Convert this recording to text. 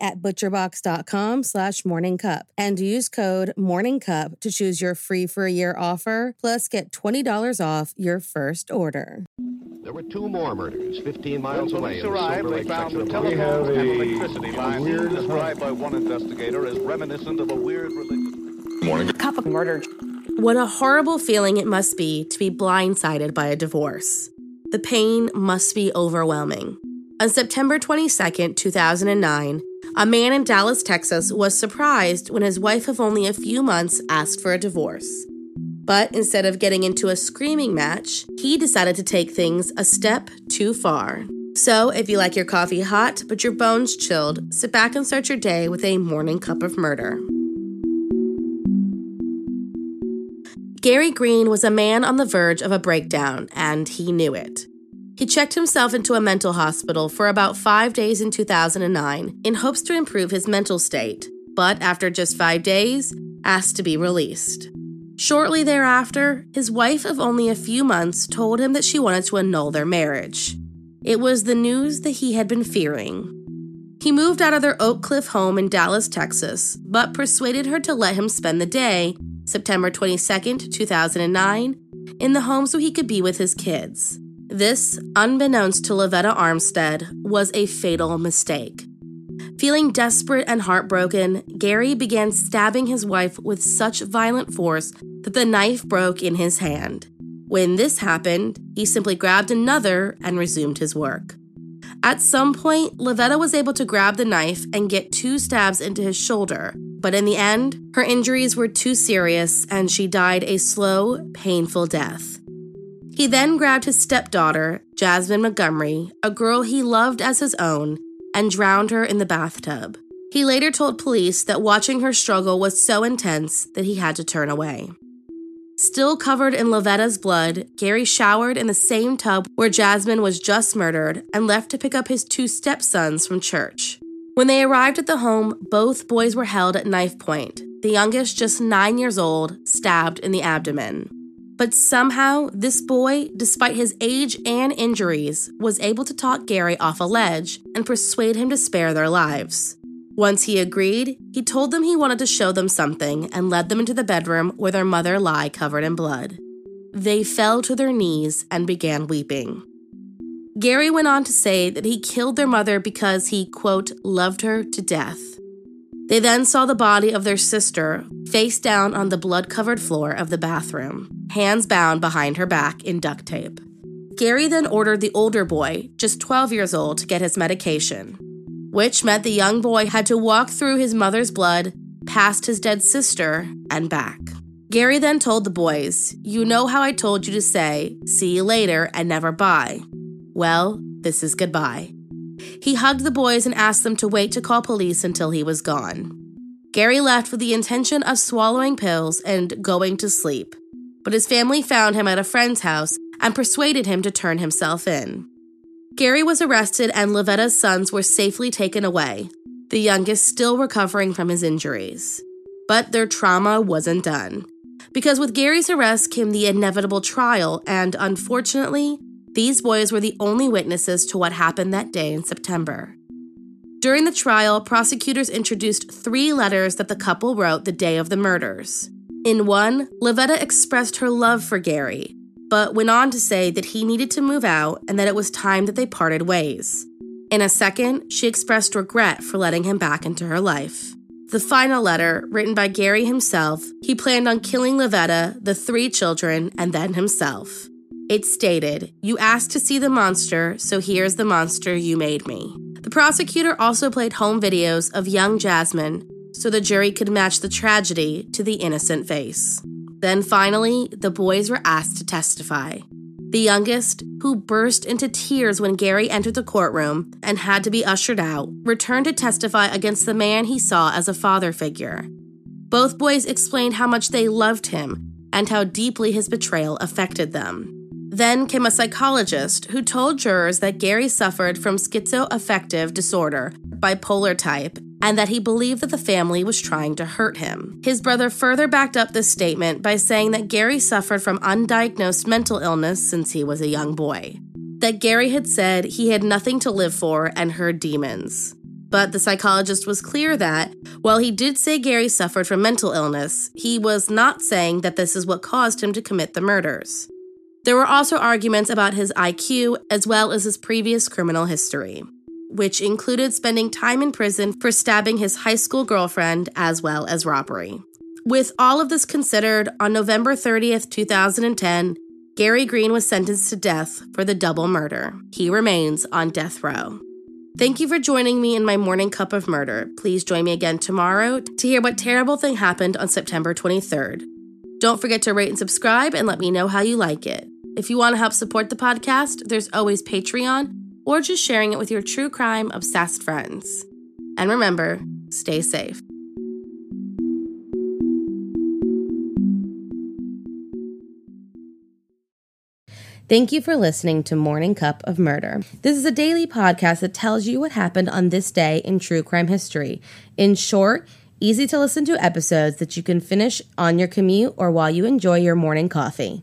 at butcherbox.com slash morningcup and use code morningcup to choose your free for a year offer plus get $20 off your first order. There were two more murders 15 miles When away. police in the arrived, Silver they Lake found the section of telephone and electricity lines described by one investigator as reminiscent of a weird religion. Morning. Cup of murder. What a horrible feeling it must be to be blindsided by a divorce. The pain must be overwhelming. On September 22, 2009, a man in Dallas, Texas was surprised when his wife of only a few months asked for a divorce. But instead of getting into a screaming match, he decided to take things a step too far. So, if you like your coffee hot but your bones chilled, sit back and start your day with a morning cup of murder. Gary Green was a man on the verge of a breakdown, and he knew it. He checked himself into a mental hospital for about five days in 2009 in hopes to improve his mental state, but after just five days, asked to be released. Shortly thereafter, his wife of only a few months told him that she wanted to annul their marriage. It was the news that he had been fearing. He moved out of their Oak Cliff home in Dallas, Texas, but persuaded her to let him spend the day, September 22, 2009, in the home so he could be with his kids. This, unbeknownst to Lavetta Armstead, was a fatal mistake. Feeling desperate and heartbroken, Gary began stabbing his wife with such violent force that the knife broke in his hand. When this happened, he simply grabbed another and resumed his work. At some point, Lavetta was able to grab the knife and get two stabs into his shoulder, but in the end, her injuries were too serious and she died a slow, painful death. He then grabbed his stepdaughter, Jasmine Montgomery, a girl he loved as his own, and drowned her in the bathtub. He later told police that watching her struggle was so intense that he had to turn away. Still covered in Lavetta's blood, Gary showered in the same tub where Jasmine was just murdered and left to pick up his two stepsons from church. When they arrived at the home, both boys were held at knife point, the youngest just nine years old, stabbed in the abdomen. But somehow, this boy, despite his age and injuries, was able to talk Gary off a ledge and persuade him to spare their lives. Once he agreed, he told them he wanted to show them something and led them into the bedroom where their mother lay covered in blood. They fell to their knees and began weeping. Gary went on to say that he killed their mother because he, quote, loved her to death. They then saw the body of their sister face down on the blood covered floor of the bathroom, hands bound behind her back in duct tape. Gary then ordered the older boy, just 12 years old, to get his medication, which meant the young boy had to walk through his mother's blood, past his dead sister, and back. Gary then told the boys, You know how I told you to say, see you later, and never bye. Well, this is goodbye. He hugged the boys and asked them to wait to call police until he was gone. Gary left with the intention of swallowing pills and going to sleep, but his family found him at a friend's house and persuaded him to turn himself in. Gary was arrested and Lavetta's sons were safely taken away, the youngest still recovering from his injuries. But their trauma wasn't done, because with Gary's arrest came the inevitable trial, and unfortunately, these boys were the only witnesses to what happened that day in September. During the trial, prosecutors introduced three letters that the couple wrote the day of the murders. In one, Lavetta expressed her love for Gary, but went on to say that he needed to move out and that it was time that they parted ways. In a second, she expressed regret for letting him back into her life. The final letter, written by Gary himself, he planned on killing Lavetta, the three children, and then himself. It stated, You asked to see the monster, so here's the monster you made me. The prosecutor also played home videos of young Jasmine so the jury could match the tragedy to the innocent face. Then finally, the boys were asked to testify. The youngest, who burst into tears when Gary entered the courtroom and had to be ushered out, returned to testify against the man he saw as a father figure. Both boys explained how much they loved him and how deeply his betrayal affected them. Then came a psychologist who told jurors that Gary suffered from schizoaffective disorder, bipolar type, and that he believed that the family was trying to hurt him. His brother further backed up this statement by saying that Gary suffered from undiagnosed mental illness since he was a young boy. That Gary had said he had nothing to live for and heard demons. But the psychologist was clear that, while he did say Gary suffered from mental illness, he was not saying that this is what caused him to commit the murders. There were also arguments about his IQ as well as his previous criminal history, which included spending time in prison for stabbing his high school girlfriend as well as robbery. With all of this considered, on November 30th, 2010, Gary Green was sentenced to death for the double murder. He remains on death row. Thank you for joining me in my morning cup of murder. Please join me again tomorrow to hear what terrible thing happened on September 23rd. Don't forget to rate and subscribe and let me know how you like it. If you want to help support the podcast, there's always Patreon or just sharing it with your true crime obsessed friends. And remember, stay safe. Thank you for listening to Morning Cup of Murder. This is a daily podcast that tells you what happened on this day in true crime history. In short, easy to listen to episodes that you can finish on your commute or while you enjoy your morning coffee